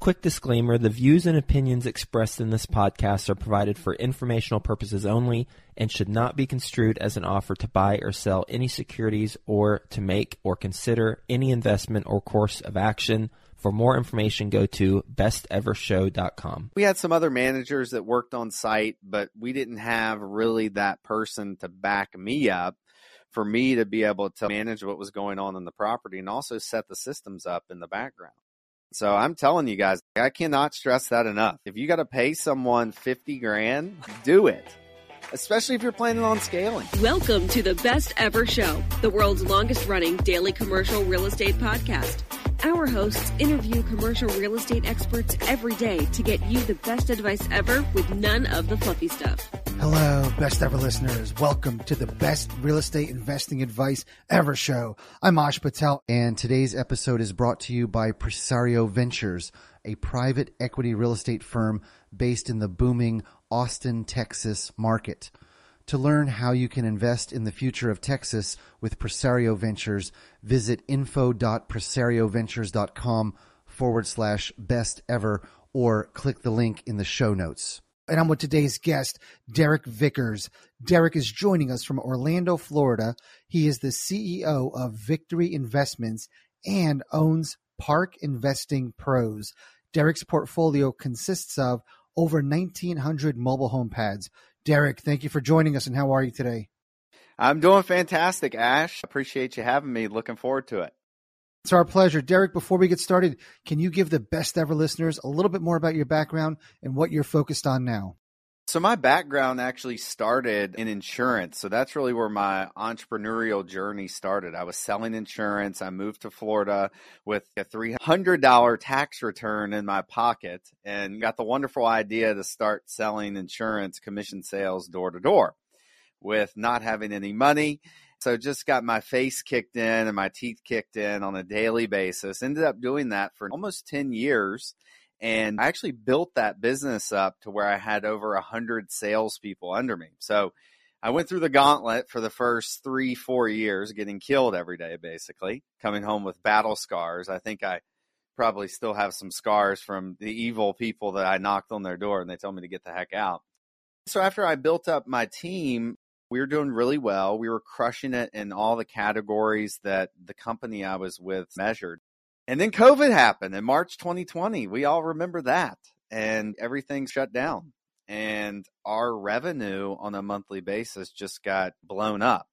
Quick disclaimer the views and opinions expressed in this podcast are provided for informational purposes only and should not be construed as an offer to buy or sell any securities or to make or consider any investment or course of action. For more information, go to bestevershow.com. We had some other managers that worked on site, but we didn't have really that person to back me up for me to be able to manage what was going on in the property and also set the systems up in the background. So I'm telling you guys, I cannot stress that enough. If you got to pay someone 50 grand, do it. Especially if you're planning on scaling. Welcome to the Best Ever Show, the world's longest running daily commercial real estate podcast. Our hosts interview commercial real estate experts every day to get you the best advice ever with none of the fluffy stuff. Hello, best ever listeners. Welcome to the best real estate investing advice ever show. I'm Ash Patel. And today's episode is brought to you by Presario Ventures, a private equity real estate firm based in the booming Austin, Texas market. To learn how you can invest in the future of Texas with Presario Ventures, visit info.presarioventures.com forward slash best ever or click the link in the show notes. And I'm with today's guest, Derek Vickers. Derek is joining us from Orlando, Florida. He is the CEO of Vicktory Investments and owns Park Investing Pros. Derek's portfolio consists of over 1,900 mobile home pads. Derek, thank you for joining us, and how are you today? I'm doing fantastic, Ash. Appreciate you having me. Looking forward to it. It's our pleasure. Derek, before we get started, can you give the best ever listeners a little bit more about your background and what you're focused on now? So my background actually started in insurance. So that's really where my entrepreneurial journey started. I was selling insurance. I moved to Florida with a $300 tax return in my pocket and got the wonderful idea to start selling insurance commission sales door to door with not having any money. So just got my face kicked in and my teeth kicked in on a daily basis. Ended up doing that for almost 10 years and I actually built that business up to where I had over a hundred salespeople under me. So I went through the gauntlet for the first three, four years, getting killed every day, basically, coming home with battle scars. I think I probably still have some scars from the evil people that I knocked on their door and they told me to get the heck out. So after I built up my team, we were doing really well. We were crushing it in all the categories that the company I was with measured. And then COVID happened in March 2020. We all remember that. And everything shut down. And our revenue on a monthly basis just got blown up.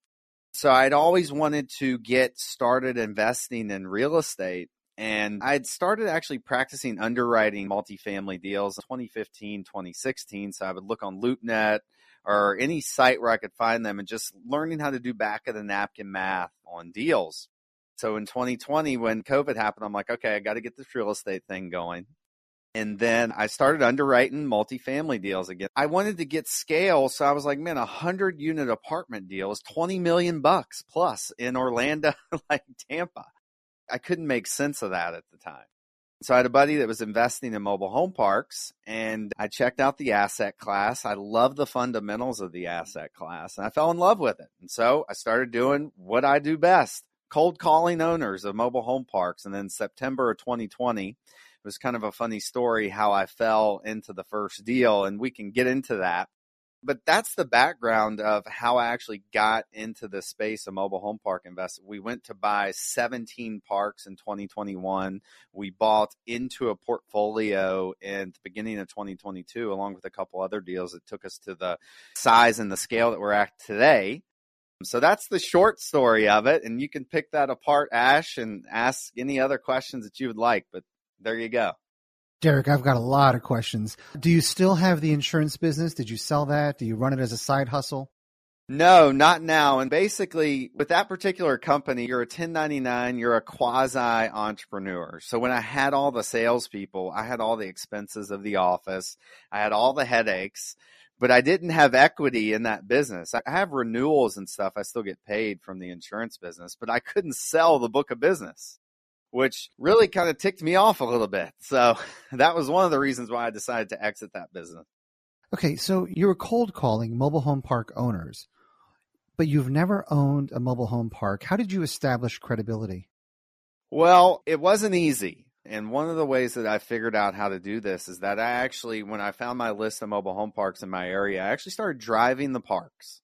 So I'd always wanted to get started investing in real estate. And I'd started actually practicing underwriting multifamily deals in 2015, 2016. So I would look on LoopNet or any site where I could find them and just learning how to do back of the napkin math on deals. So in 2020, when COVID happened, I'm like, okay, I got to get this real estate thing going. And then I started underwriting multifamily deals again. I wanted to get scale. So I was like, man, a hundred unit apartment deal is 20 million bucks plus in Orlando, like Tampa. I couldn't make sense of that at the time. So I had a buddy that was investing in mobile home parks and I checked out the asset class. I love the fundamentals of the asset class and I fell in love with it. And so I started doing what I do best cold calling owners of mobile home parks. And then September of 2020 it was kind of a funny story how I fell into the first deal, and we can get into that. But that's the background of how I actually got into the space of mobile home park investment. We went to buy 17 parks in 2021. We bought into a portfolio in the beginning of 2022, along with a couple other deals that took us to the size and the scale that we're at today. So that's the short story of it. And you can pick that apart, Ash, and ask any other questions that you would like. But there you go. Derek, I've got a lot of questions. Do you still have the insurance business? Did you sell that? Do you run it as a side hustle? No, not now. And basically, with that particular company, you're a 1099, you're a quasi entrepreneur. So when I had all the salespeople, I had all the expenses of the office, I had all the headaches but I didn't have equity in that business. I have renewals and stuff. I still get paid from the insurance business, but I couldn't sell the book of business, which really kind of ticked me off a little bit. So that was one of the reasons why I decided to exit that business. Okay, so you were cold calling mobile home park owners, but you've never owned a mobile home park. How did you establish credibility? Well, it wasn't easy And one of the ways that I figured out how to do this is that I actually, when I found my list of mobile home parks in my area, I actually started driving the parks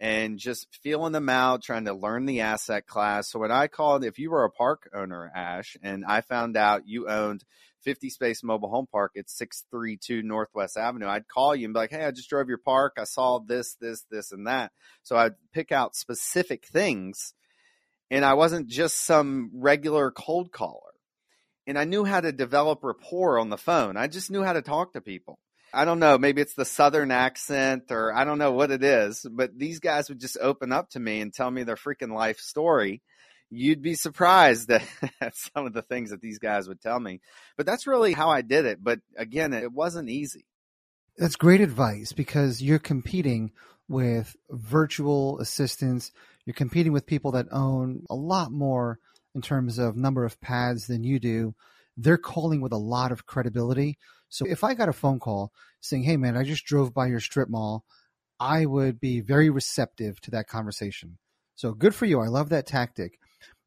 and just feeling them out, trying to learn the asset class. So what I called, if you were a park owner, Ash, and I found out you owned 50 space mobile home park at 632 Northwest Avenue, I'd call you and be like, Hey, I just drove your park. I saw this, this, this, and that. So I'd pick out specific things. And I wasn't just some regular cold caller. And I knew how to develop rapport on the phone. I just knew how to talk to people. I don't know, maybe it's the southern accent or I don't know what it is, but these guys would just open up to me and tell me their freaking life story. You'd be surprised at, some of the things that these guys would tell me. But that's really how I did it. But again, it wasn't easy. That's great advice because you're competing with virtual assistants. You're competing with people that own a lot more in terms of number of pads than you do. They're calling with a lot of credibility. So if I got a phone call saying, Hey man, I just drove by your strip mall, I would be very receptive to that conversation. So good for you. I love that tactic.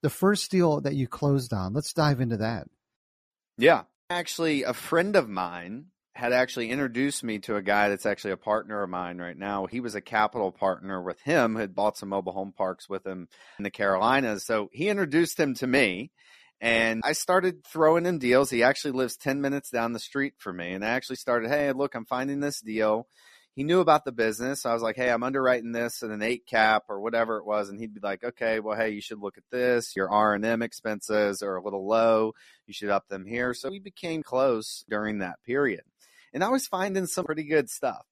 The first deal that you closed on, let's dive into that. Yeah. Actually, a friend of mine had actually introduced me to a guy that's actually a partner of mine right now. He was a capital partner with him, had bought some mobile home parks with him in the Carolinas. So he introduced him to me. And I started throwing him deals. He actually lives 10 minutes down the street from me. And I actually started, hey, look, I'm finding this deal. He knew about the business. So I was like, hey, I'm underwriting this at an eight cap or whatever it was. And he'd be like, okay, well, hey, you should look at this. Your R&M expenses are a little low. You should up them here. So we became close during that period. And I was finding some pretty good stuff.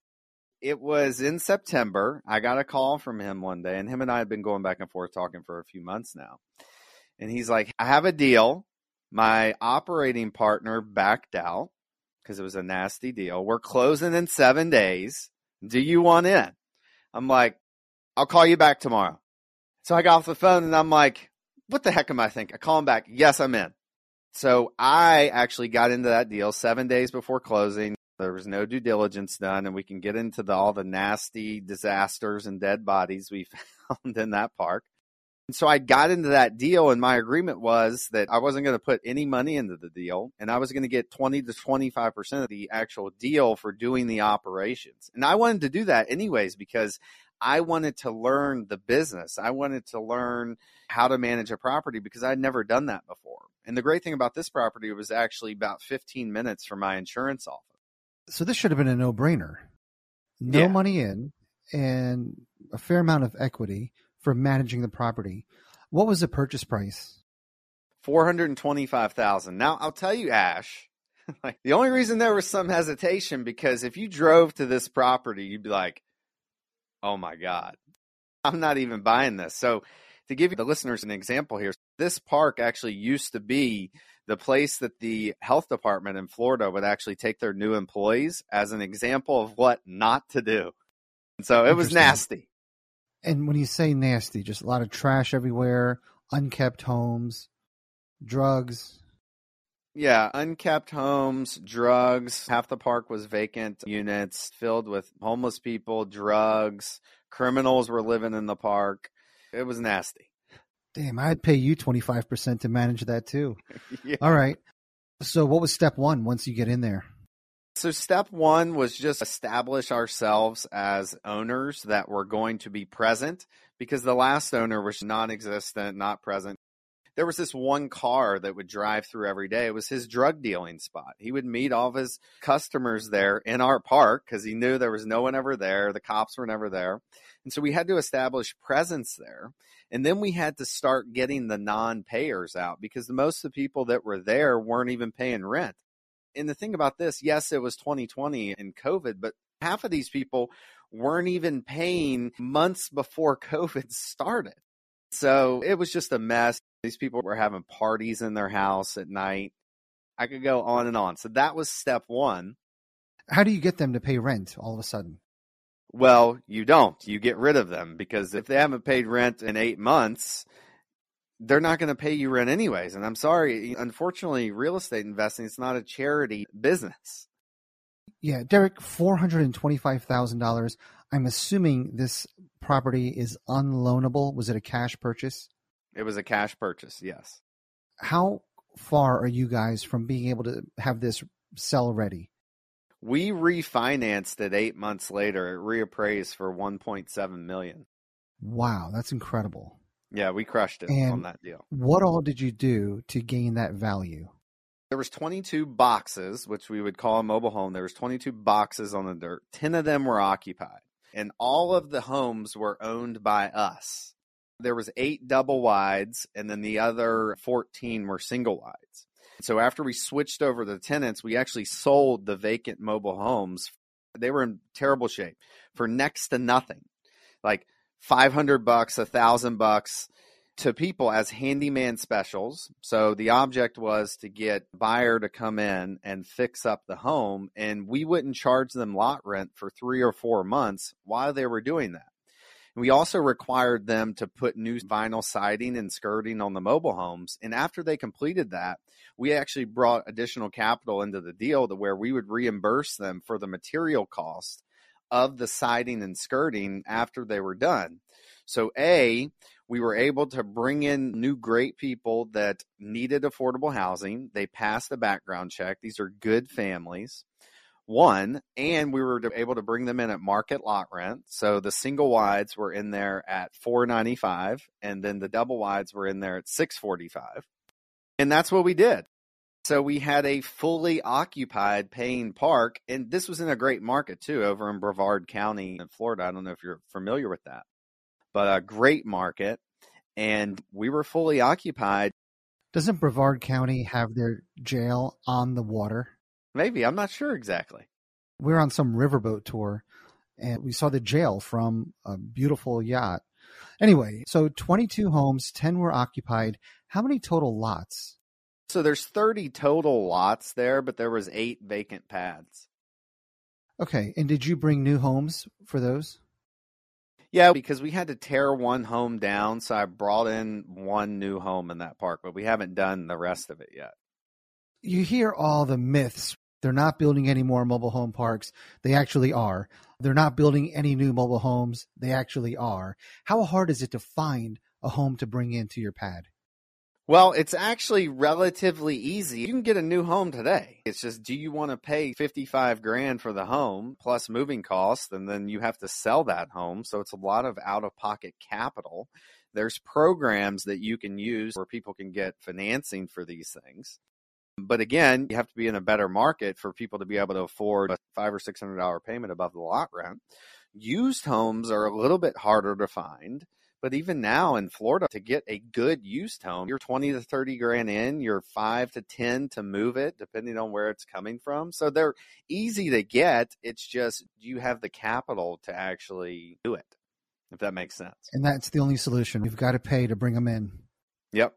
It was in September. I got a call from him one day, and him and I had been going back and forth talking for a few months now and he's like, I have a deal. My operating partner backed out because it was a nasty deal. We're closing in seven days. Do you want in? I'm like, I'll call you back tomorrow. So I got off the phone and I'm like, what the heck am I thinking? I call him back. Yes, I'm in. So I actually got into that deal seven days before closing. There was no due diligence done, and we can get into the, all the nasty disasters and dead bodies we found in that park And so I got into that deal, and my agreement was that I wasn't going to put any money into the deal, and I was going to get 20 to 25% of the actual deal for doing the operations. And I wanted to do that anyways because I wanted to learn the business. I wanted to learn how to manage a property because I'd never done that before. And the great thing about this property was actually about 15 minutes from my insurance office. So this should have been a no brainer. No yeah. money in and a fair amount of equity for managing the property. What was the purchase price? Four hundred twenty-five thousand. Now I'll tell you, Ash. like the only reason there was some hesitation because if you drove to this property, you'd be like, "Oh my god, I'm not even buying this." So, to give the listeners an example here, this park actually used to be the place that the health department in Florida would actually take their new employees as an example of what not to do. And so it was nasty. And when you say nasty, just a lot of trash everywhere, unkept homes, drugs. Yeah, unkept homes, drugs. Half the park was vacant units filled with homeless people, drugs. Criminals were living in the park. It was nasty. Damn, I'd pay you 25% to manage that too. yeah. All right. So, what was step one once you get in there? So step one was just establish ourselves as owners that were going to be present because the last owner was non-existent, not present. There was this one car that would drive through every day. It was his drug dealing spot. He would meet all of his customers there in our park because he knew there was no one ever there. The cops were never there. And so we had to establish presence there. And then we had to start getting the non payers out because most of the people that were there weren't even paying rent and the thing about this, yes, it was 2020 and COVID, but half of these people weren't even paying months before COVID started. So it was just a mess. These people were having parties in their house at night. I could go on and on. So that was step one. How do you get them to pay rent all of a sudden? Well, you don't. You get rid of them because if they haven't paid rent in eight months, they're not going to pay you rent anyways. And I'm sorry, unfortunately, real estate investing is not a charity business. Yeah, Derek, four hundred and twenty-five thousand dollars. I'm assuming this property is unloanable. Was it a cash purchase? It was a cash purchase. Yes. How far are you guys from being able to have this sell ready? We refinanced it eight months later. It reappraised for 1.7 million. Wow, that's incredible. Yeah, we crushed it And- on that deal. What all did you do to gain that value? There was 22 boxes, which we would call a mobile home. There was 22 boxes on the dirt. 10 of them were occupied, and all of the homes were owned by us. There was 8 double wides and then the other 14 were single wides. So after we switched over the tenants, we actually sold the vacant mobile homes. They were in terrible shape for next to nothing. Like 500 bucks, a thousand bucks to people as handyman specials. So the object was to get buyer to come in and fix up the home and we wouldn't charge them lot rent for 3 or 4 months while they were doing that. We also required them to put new vinyl siding and skirting on the mobile homes and after they completed that, we actually brought additional capital into the deal to where we would reimburse them for the material cost of the siding and skirting after they were done. So A, we were able to bring in new great people that needed affordable housing. They passed the background check. These are good families. One, and we were able to bring them in at market lot rent. So the single wides were in there at 495 and then the double wides were in there at 645. And that's what we did. So we had a fully occupied paying park and this was in a great market too over in Brevard County in Florida. I don't know if you're familiar with that. But a great market and we were fully occupied. Doesn't Brevard County have their jail on the water? Maybe, I'm not sure exactly. We were on some riverboat tour and we saw the jail from a beautiful yacht. Anyway, so 22 homes, 10 were occupied. How many total lots? So there's 30 total lots there, but there was 8 vacant pads. Okay, and did you bring new homes for those? Yeah, because we had to tear one home down, so I brought in one new home in that park, but we haven't done the rest of it yet. You hear all the myths. They're not building any more mobile home parks. They actually are. They're not building any new mobile homes. They actually are. How hard is it to find a home to bring into your pad? Well, it's actually relatively easy. You can get a new home today. It's just do you want to pay 55 grand for the home plus moving costs and then you have to sell that home, so it's a lot of out of pocket capital. There's programs that you can use where people can get financing for these things. But again, you have to be in a better market for people to be able to afford a 5 or 600 dollar payment above the lot rent. Used homes are a little bit harder to find. But even now in Florida, to get a good used home, you're 20 to 30 grand in, you're 5 to 10 to move it, depending on where it's coming from. So they're easy to get. It's just, you have the capital to actually do it? If that makes sense. And that's the only solution. You've got to pay to bring them in. Yep.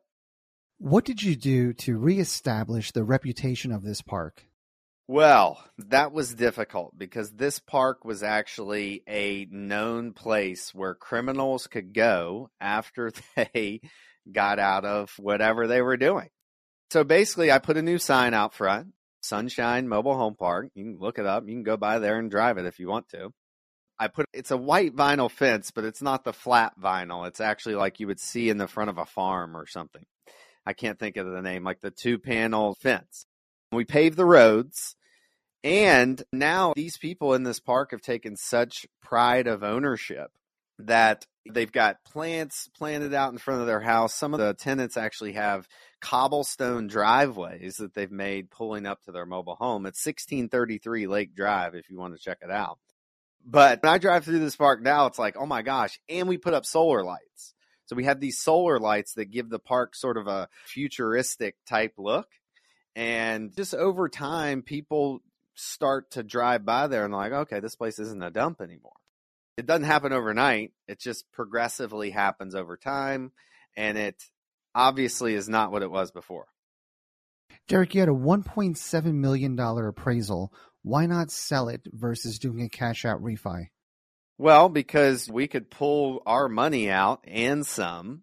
What did you do to reestablish the reputation of this park? Well, that was difficult because this park was actually a known place where criminals could go after they got out of whatever they were doing. So basically, I put a new sign out front Sunshine Mobile Home Park. You can look it up. You can go by there and drive it if you want to. I put it's a white vinyl fence, but it's not the flat vinyl. It's actually like you would see in the front of a farm or something. I can't think of the name, like the two panel fence. We paved the roads. And now these people in this park have taken such pride of ownership that they've got plants planted out in front of their house. Some of the tenants actually have cobblestone driveways that they've made pulling up to their mobile home. It's 1633 Lake Drive if you want to check it out. But when I drive through this park now, it's like, oh my gosh. And we put up solar lights. So we have these solar lights that give the park sort of a futuristic type look. And just over time, people start to drive by there and like, okay, this place isn't a dump anymore. It doesn't happen overnight. It just progressively happens over time. And it obviously is not what it was before. Derek, you had a $1.7 million appraisal. Why not sell it versus doing a cash out refi? Well, because we could pull our money out and some,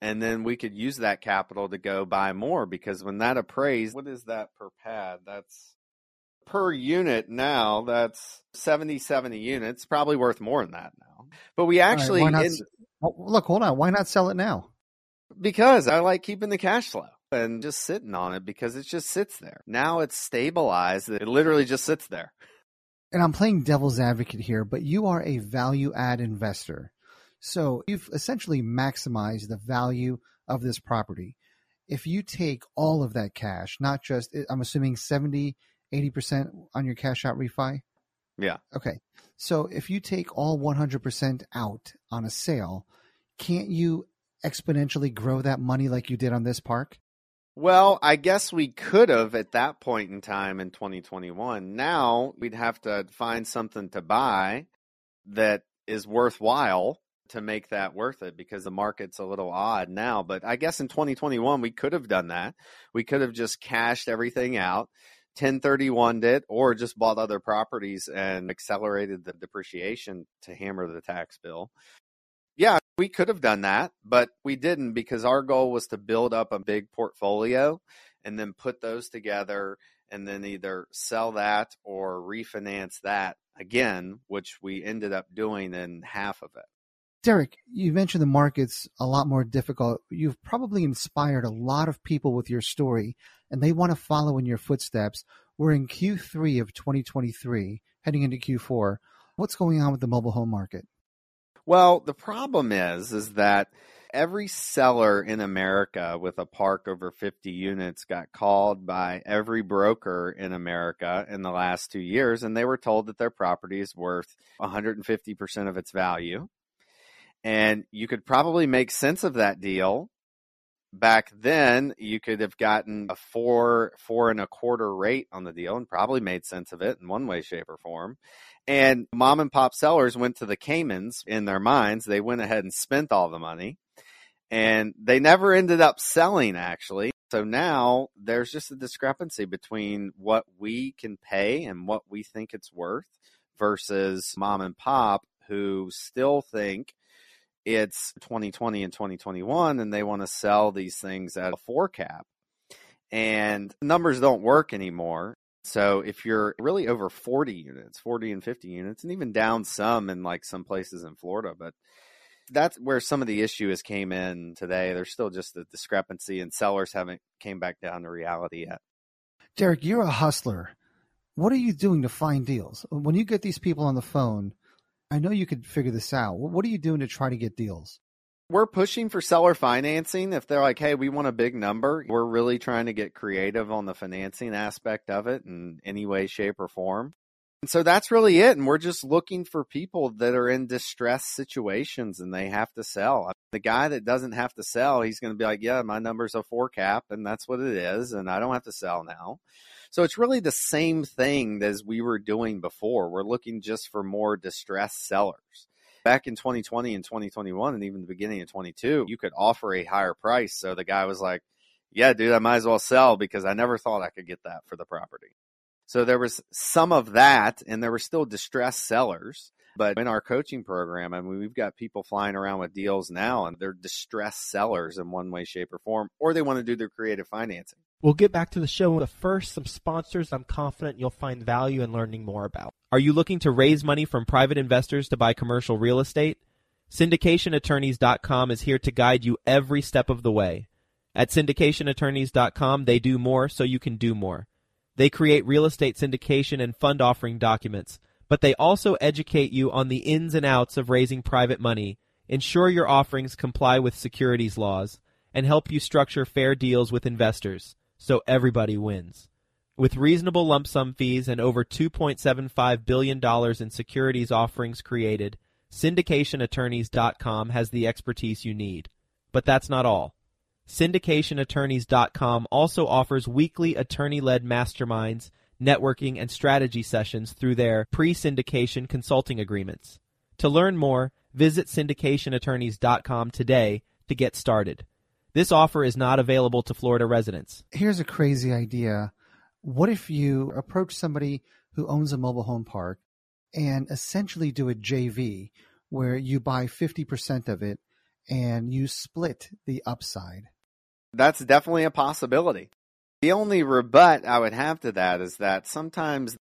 and then we could use that capital to go buy more. Because when that appraised, what is that per pad? That's per unit now. That's 70, 70 units, probably worth more than that now. But we actually, All right, not in- oh, look, hold on. Why not sell it now? because I like keeping the cash flow. and just sitting on it because it just sits there. Now it's stabilized. It literally just sits there. And I'm playing devil's advocate here, but you are a value add investor. So you've essentially maximized the value of this property. If you take all of that cash, not just, I'm assuming 70, 80% on your cash out refi? Yeah. Okay. So if you take all 100% out on a sale, can't you exponentially grow that money like you did on this park? Well, I guess we could have at that point in time in 2021. Now we'd have to find something to buy that is worthwhile to make that worth it because the market's a little odd now. But I guess in 2021, we could have done that. We could have just cashed everything out, 1031'd it, or just bought other properties and accelerated the depreciation to hammer the tax bill. We could have done that, but we didn't because our goal was to build up a big portfolio and then put those together and then either sell that or refinance that again, which we ended up doing in half of it. Derek, you mentioned the market's a lot more difficult. You've probably inspired a lot of people with your story, and they want to follow in your footsteps. We're in Q3 of 2023, heading into Q4. What's going on with the mobile home market? Well, the problem is is that every seller in America with a park over 50 units got called by every broker in America in the last 2 years and they were told that their property is worth 150% of its value and you could probably make sense of that deal. Back then, you could have gotten a four, four and a quarter rate on the deal and probably made sense of it in one way, shape, or form. And mom and pop sellers went to the Caymans in their minds. They went ahead and spent all the money and they never ended up selling actually. So now there's just a discrepancy between what we can pay and what we think it's worth versus mom and pop who still think it's 2020 and 2021 and they want to sell these things at a four cap. And numbers don't work anymore. So if you're really over 40 units 40 and 50 units and even down some in like some places in florida but that's where some of the issue has came in today. There's still just a discrepancy and sellers haven't came back down to reality yet. Derek you're a hustler. What are you doing to find deals? When you get these people on the phone I know you could figure this out. What are you doing to try to get deals? We're pushing for seller financing. If they're like, hey, we want a big number, we're really trying to get creative on the financing aspect of it in any way, shape, or form. And so that's really it. And we're just looking for people that are in distress situations and they have to sell. The guy that doesn't have to sell, he's going to be like, yeah, my number's a four cap and that's what it is. And I don't have to sell now. So it's really the same thing as we were doing before. We're looking just for more distressed sellers. Back in 2020 and 2021, and even the beginning of 22, you could offer a higher price. So the guy was like, yeah, dude, I might as well sell because I never thought I could get that for the property. So there was some of that, and there were still distressed sellers. But in our coaching program, I mean, we've got people flying around with deals now, and they're distressed sellers in one way, shape, or form, or they want to do their creative financing. We'll get back to the show. But first, some sponsors I'm confident you'll find value in learning more about. Are you looking to raise money from private investors to buy commercial real estate? SyndicationAttorneys.com is here to guide you every step of the way. At syndicationattorneys.com, they do more so you can do more. They create real estate syndication and fund offering documents, but they also educate you on the ins and outs of raising private money, ensure your offerings comply with securities laws, and help you structure fair deals with investors so everybody wins. With reasonable lump sum fees and over $2.75 billion in securities offerings created, syndicationattorneys.com has the expertise you need. But that's not all. Syndicationattorneys.com also offers weekly attorney led masterminds, networking, and strategy sessions through their pre syndication consulting agreements. To learn more, visit syndicationattorneys.com today to get started. This offer is not available to Florida residents. Here's a crazy idea. What if you approach somebody who owns a mobile home park and essentially do a JV where you buy 50% of it and you split the upside? That's definitely a possibility. The only rebut I would have to that is that sometimes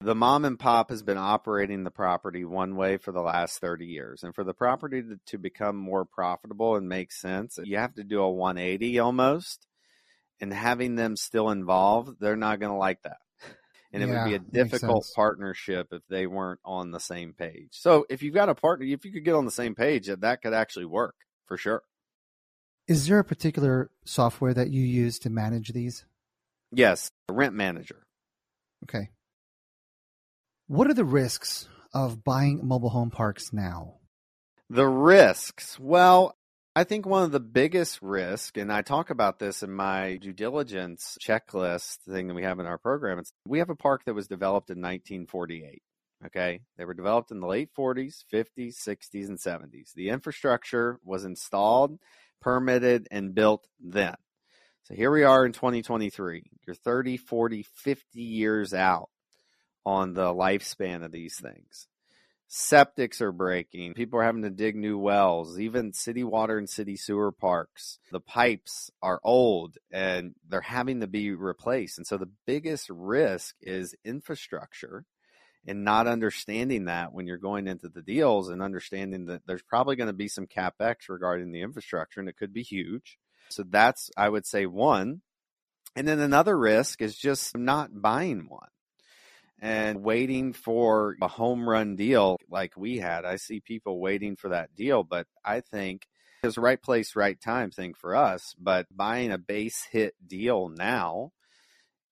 the mom and pop has been operating the property one way for the last 30 years. And for the property to, to become more profitable and make sense, you have to do a 180 almost. and having them still involved, they're not going to like that. And it Yeah, would be a difficult partnership if they weren't on the same page. So if you've got a partner, if you could get on the same page, that could actually work for sure. Is there a particular software that you use to manage these? Yes, a rent manager. Okay. What are the risks of buying mobile home parks now? The risks. Well, I think one of the biggest risks, and I talk about this in my due diligence checklist thing that we have in our program. It's, we have a park that was developed in 1948. Okay. They were developed in the late 40s, 50s, 60s, and 70s. The infrastructure was installed, permitted, and built then. So here we are in 2023. You're 30, 40, 50 years out on the lifespan of these things septics are breaking. People are having to dig new wells, even city water and city sewer parks. The pipes are old and they're having to be replaced. And so the biggest risk is infrastructure and not understanding that when you're going into the deals and understanding that there's probably going to be some capex regarding the infrastructure and it could be huge. So that's, I would say, one. And then another risk is just not buying one and waiting for a home run deal like we had. I see people waiting for that deal, but I think it's the right place, right time thing for us. But buying a base hit deal now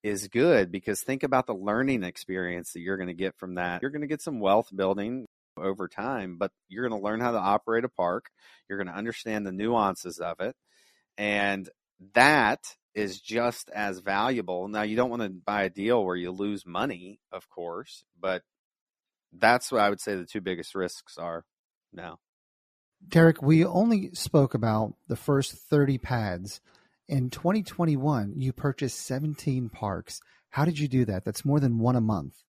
is good because think about the learning experience that you're going to get from that. You're going to get some wealth building over time, but you're going to learn how to operate a park. You're going to understand the nuances of it. And that is just as valuable. Now, you don't want to buy a deal where you lose money, of course, but that's what I would say the two biggest risks are now. Derek, we only spoke about the first 30 pads. In 2021, you purchased 17 parks. How did you do that? That's more than one a month.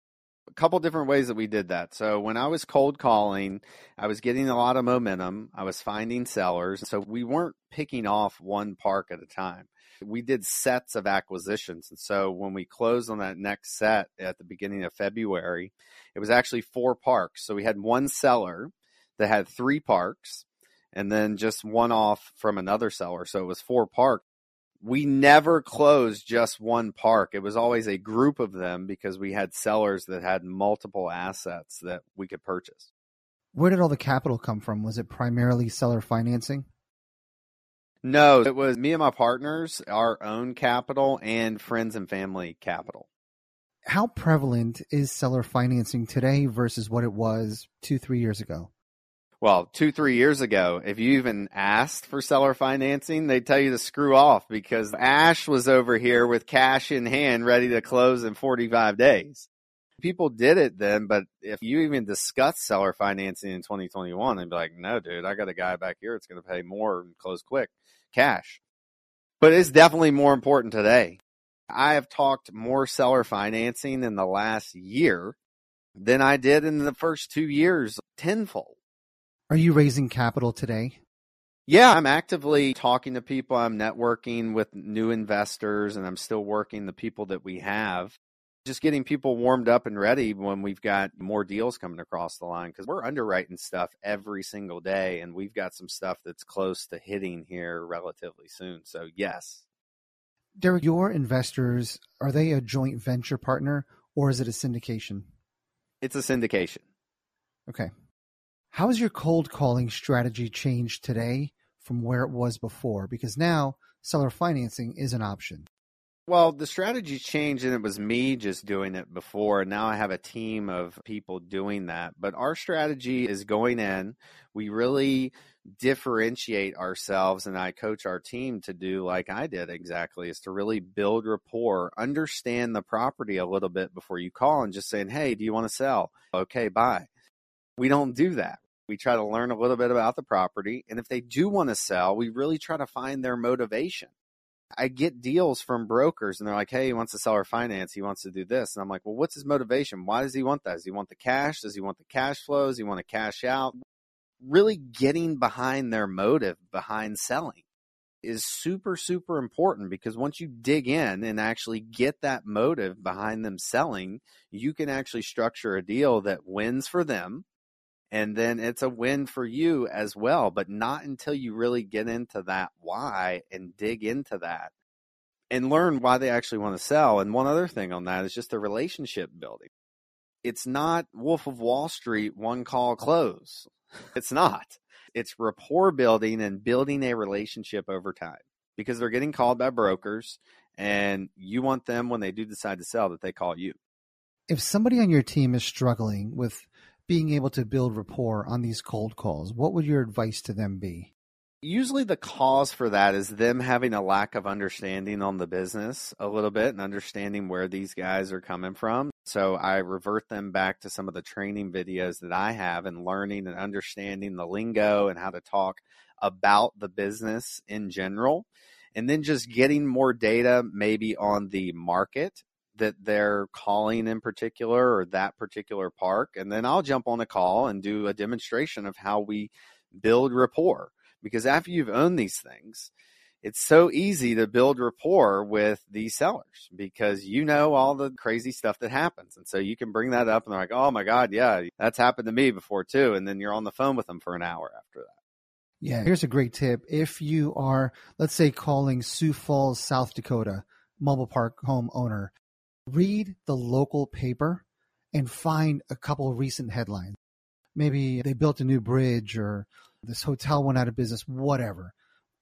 A couple different ways that we did that. So when I was cold calling, I was getting a lot of momentum. I was finding sellers. So we weren't picking off one park at a time. We did sets of acquisitions. And so when we closed on that next set at the beginning of February, it was actually four parks. So we had one seller that had three parks and then just one off from another seller. So it was four parks we never closed just one park. It was always a group of them because we had sellers that had multiple assets that we could purchase. Where did all the capital come from? Was it primarily seller financing? No, it was me and my partners, our own capital and friends and family capital. How prevalent is seller financing today versus what it was two, three years ago? Well, two, three years ago, if you even asked for seller financing, they'd tell you to screw off because Ash was over here with cash in hand ready to close in 45 days. People did it then, but if you even discuss seller financing in 2021, they'd be like, no, dude, I got a guy back here that's going to pay more and close quick cash. But it's definitely more important today. I have talked more seller financing in the last year than I did in the first two years, tenfold. Are you raising capital today? Yeah, I'm actively talking to people. I'm networking with new investors and I'm still working the people that we have. Just getting people warmed up and ready when we've got more deals coming across the line because we're underwriting stuff every single day and we've got some stuff that's close to hitting here relatively soon. So, yes. Derek, your investors, are they a joint venture partner or is it a syndication? It's a syndication. Okay. How has your cold calling strategy changed today from where it was before? Because now seller financing is an option. Well, the strategy changed and it was me just doing it before. Now I have a team of people doing that. But our strategy is going in. We really differentiate ourselves and I coach our team to do like I did exactly is to really build rapport, understand the property a little bit before you call and just saying, Hey, do you want to sell? Okay, buy. We don't do that. We try to learn a little bit about the property. And if they do want to sell, we really try to find their motivation. I get deals from brokers and they're like, Hey, he wants to sell or finance. He wants to do this. And I'm like, well, what's his motivation? Why does he want that? Does he want the cash? Does he want the cash flows? Does he want to cash out? Really getting behind their motive behind selling is super, super important because once you dig in and actually get that motive behind them selling, you can actually structure a deal that wins for them. And then it's a win for you as well, but not until you really get into that why and dig into that. and learn why they actually want to sell. And one other thing on that is just the relationship building. It's not Wolf of Wall Street, one call close. It's not. It's rapport building and building a relationship over time because they're getting called by brokers and you want them when they do decide to sell that they call you. If somebody on your team is struggling with being able to build rapport on these cold calls, what would your advice to them be? Usually, the cause for that is them having a lack of understanding on the business a little bit and understanding where these guys are coming from. So, I revert them back to some of the training videos that I have and learning and understanding the lingo and how to talk about the business in general. And then just getting more data, maybe on the market that they're calling in particular or that particular park. And then I'll jump on a call and do a demonstration of how we build rapport because after you've owned these things, it's so easy to build rapport with these sellers because you know all the crazy stuff that happens. And so you can bring that up and they're like, oh my God, yeah, that's happened to me before too. And then you're on the phone with them for an hour after that. Yeah, here's a great tip. If you are, let's say, calling Sioux Falls, South Dakota, mobile park home owner, read the local paper and find a couple recent headlines. Maybe they built a new bridge or this hotel went out of business, whatever.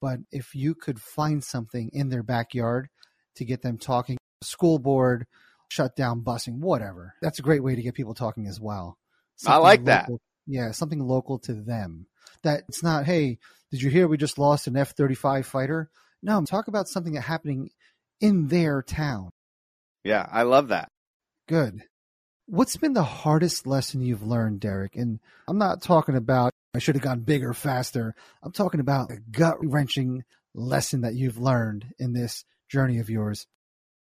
But if you could find something in their backyard to get them talking, school board, shut down busing, whatever, that's a great way to get people talking as well. Something I like local, that. Yeah, something local to them. That it's not, hey, did you hear we just lost an F 35 fighter? No, talk about something that's happening in their town. Yeah, I love that. Good. What's been the hardest lesson you've learned, Derek? And I'm not talking about I should have gone bigger, faster. I'm talking about a gut wrenching lesson that you've learned in this journey of yours.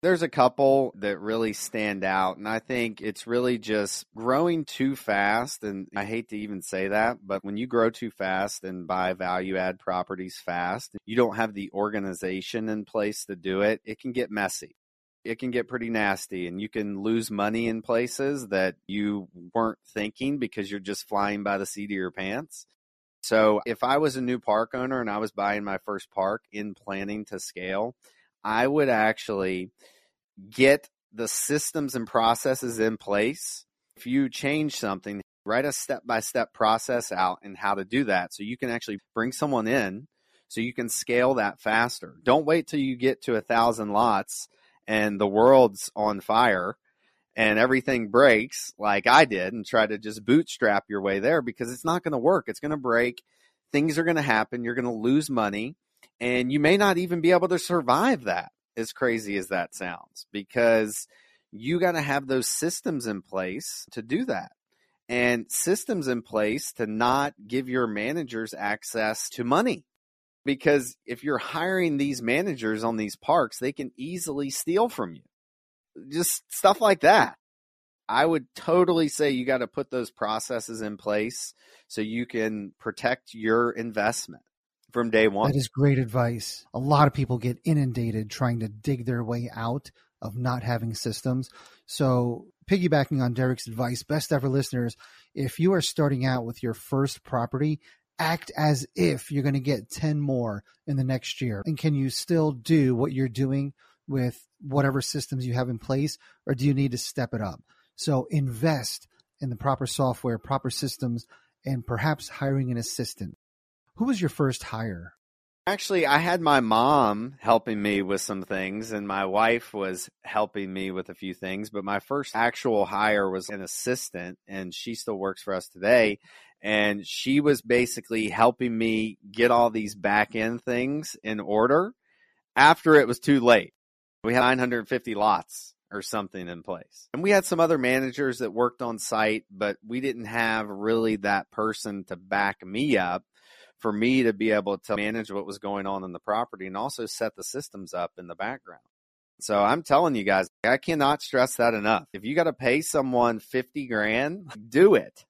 There's a couple that really stand out, and I think it's really just growing too fast. And I hate to even say that, but when you grow too fast and buy value add properties fast, you don't have the organization in place to do it, it can get messy it can get pretty nasty and you can lose money in places that you weren't thinking because you're just flying by the seat of your pants. So if I was a new park owner and I was buying my first park in planning to scale, I would actually get the systems and processes in place. If you change something, write a step by step process out and how to do that so you can actually bring someone in so you can scale that faster. Don't wait till you get to a thousand lots and the world's on fire and everything breaks like I did and try to just bootstrap your way there because it's not going to work. It's going to break. Things are going to happen. You're going to lose money and you may not even be able to survive that as crazy as that sounds because you got to have those systems in place to do that and systems in place to not give your managers access to money because if you're hiring these managers on these parks, they can easily steal from you. Just stuff like that. I would totally say you got to put those processes in place so you can protect your investment from day one. That is great advice. A lot of people get inundated trying to dig their way out of not having systems. So, piggybacking on Derek's advice, best ever listeners, if you are starting out with your first property, act as if you're going to get 10 more in the next year? And can you still do what you're doing with whatever systems you have in place, or do you need to step it up? So invest in the proper software, proper systems, and perhaps hiring an assistant. Who was your first hire? Actually, I had my mom helping me with some things, and my wife was helping me with a few things. But my first actual hire was an assistant, and she still works for us today and she was basically helping me get all these back end things in order after it was too late. We had 950 lots or something in place. And we had some other managers that worked on site, but we didn't have really that person to back me up for me to be able to manage what was going on in the property and also set the systems up in the background. So I'm telling you guys, I cannot stress that enough. If you got to pay someone 50 grand, do it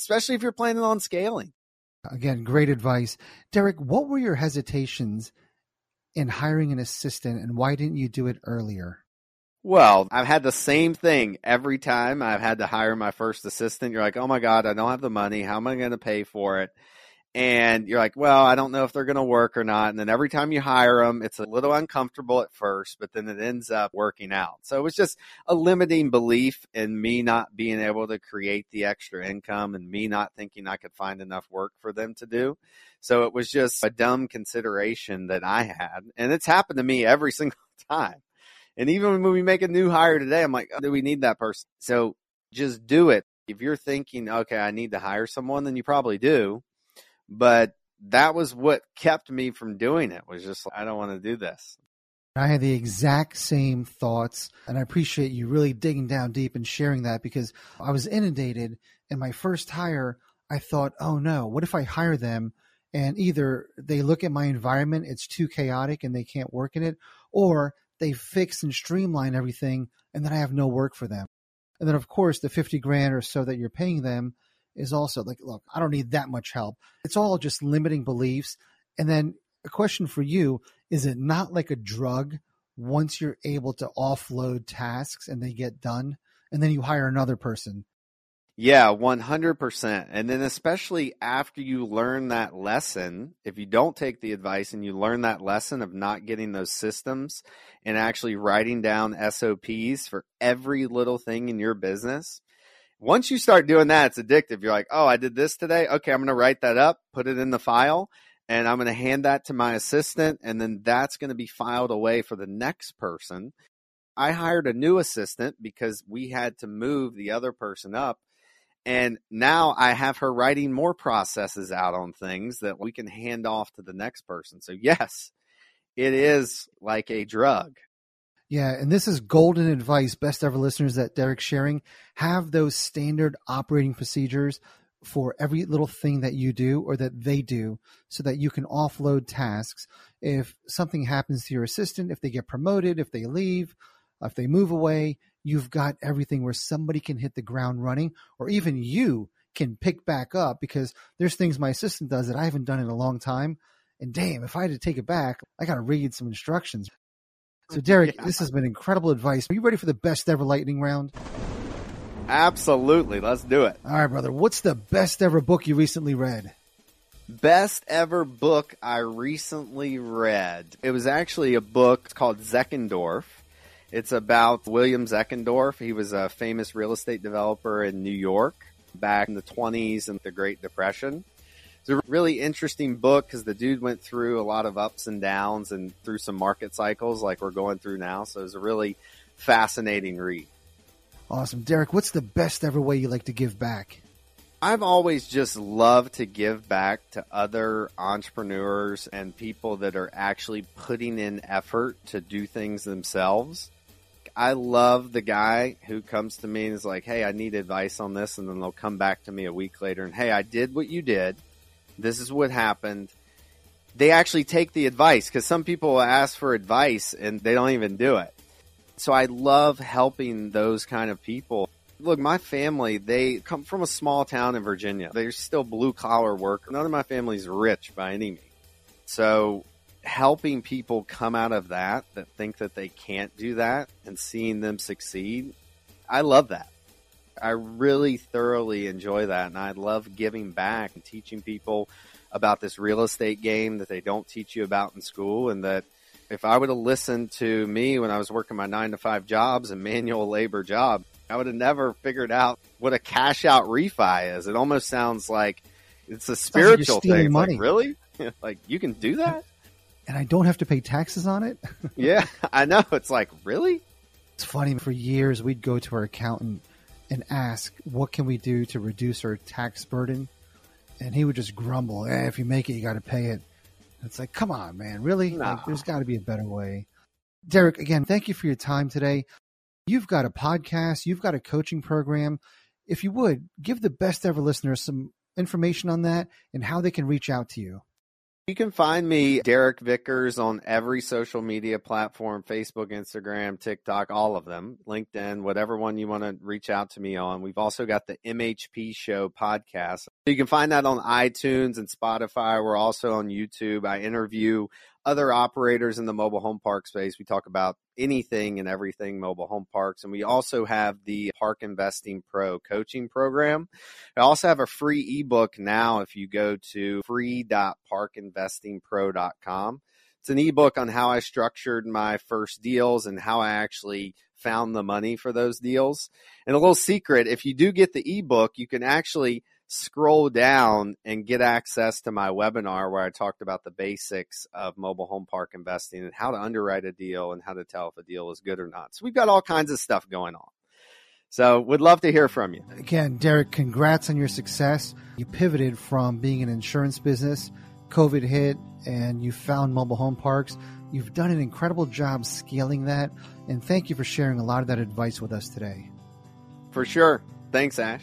especially if you're planning on scaling. Again, great advice. Derek, what were your hesitations in hiring an assistant and why didn't you do it earlier? Well, I've had the same thing every time I've had to hire my first assistant. You're like, oh my God, I don't have the money. How am I going to pay for it? And you're like, well, I don't know if they're going to work or not. And then every time you hire them, it's a little uncomfortable at first, but then it ends up working out. So it was just a limiting belief in me not being able to create the extra income and me not thinking I could find enough work for them to do. So it was just a dumb consideration that I had. And it's happened to me every single time. And even when we make a new hire today, I'm like, oh, do we need that person? So just do it. If you're thinking, okay, I need to hire someone, then you probably do but that was what kept me from doing it was just I don't want to do this. I had the exact same thoughts, and I appreciate you really digging down deep and sharing that because I was inundated in my first hire. I thought, oh no, what if I hire them and either they look at my environment, it's too chaotic and they can't work in it, or they fix and streamline everything and then I have no work for them. And then, of course, the 50 grand or so that you're paying them is also like, look, I don't need that much help. It's all just limiting beliefs. And then a question for you is it not like a drug once you're able to offload tasks and they get done and then you hire another person? Yeah, 100%. And then, especially after you learn that lesson, if you don't take the advice and you learn that lesson of not getting those systems and actually writing down SOPs for every little thing in your business, once you start doing that, it's addictive. You're like, oh, I did this today. Okay, I'm going to write that up, put it in the file, and I'm going to hand that to my assistant, and then that's going to be filed away for the next person. I hired a new assistant because we had to move the other person up. And now I have her writing more processes out on things that we can hand off to the next person. So, yes, it is like a drug. Yeah, and this is golden advice, best ever listeners that Derek's sharing. Have those standard operating procedures for every little thing that you do or that they do so that you can offload tasks. If something happens to your assistant, if they get promoted, if they leave, if they move away, you've got everything where somebody can hit the ground running or even you can pick back up because there's things my assistant does that I haven't done in a long time. And damn, if I had to take it back, I got to read some instructions. So, Derek, yeah. this has been incredible advice. Are you ready for the best ever lightning round? Absolutely. Let's do it. All right, brother. What's the best ever book you recently read? Best ever book I recently read. It was actually a book called Zeckendorf. It's about William Zeckendorf. He was a famous real estate developer in New York back in the 20s and the Great Depression it's a really interesting book because the dude went through a lot of ups and downs and through some market cycles like we're going through now. So it was a really fascinating read. Awesome. Derek, what's the best ever way you like to give back? I've always just loved to give back to other entrepreneurs and people that are actually putting in effort to do things themselves. I love the guy who comes to me and is like, Hey, I need advice on this. And then they'll come back to me a week later and, Hey, I did what you did. This is what happened. They actually take the advice because some people ask for advice and they don't even do it. So I love helping those kind of people. Look, my family, they come from a small town in Virginia. They're still blue collar work. None of my family's rich by any means. So helping people come out of that that think that they can't do that and seeing them succeed, I love that. I really thoroughly enjoy that, and I love giving back and teaching people about this real estate game that they don't teach you about in school, and that if I would have listened to me when I was working my nine to five jobs and manual labor job, I would have never figured out what a cash out refi is. It almost sounds like it's a spiritual like thing. Money. Like, really? like you can do that? And I don't have to pay taxes on it? yeah, I know. It's like, really? It's funny. For years, we'd go to our accountant and ask, what can we do to reduce our tax burden? And he would just grumble, eh, if you make it, you got to pay it. It's like, come on, man, really? No. Like, there's got to be a better way. Derek, again, thank you for your time today. You've got a podcast, you've got a coaching program. If you would, give the best ever listeners some information on that and how they can reach out to you. You can find me, Derek Vickers, on every social media platform Facebook, Instagram, TikTok, all of them, LinkedIn, whatever one you want to reach out to me on. We've also got the MHP Show podcast. You can find that on iTunes and Spotify. We're also on YouTube. I interview other operators in the mobile home park space. We talk about anything and everything mobile home parks. And we also have the Park Investing Pro coaching program. I also have a free ebook now if you go to free.parkinvestingpro.com. It's an ebook on how I structured my first deals and how I actually found the money for those deals. And a little secret if you do get the ebook, you can actually scroll down and get access to my webinar where I talked about the basics of mobile home park investing and how to underwrite a deal and how to tell if a deal is good or not. So we've got all kinds of stuff going on. So we'd love to hear from you. Again, Derek, congrats on your success. You pivoted from being an insurance business, COVID hit, and you found mobile home parks. You've done an incredible job scaling that, and thank you for sharing a lot of that advice with us today. For sure. Thanks, Ash.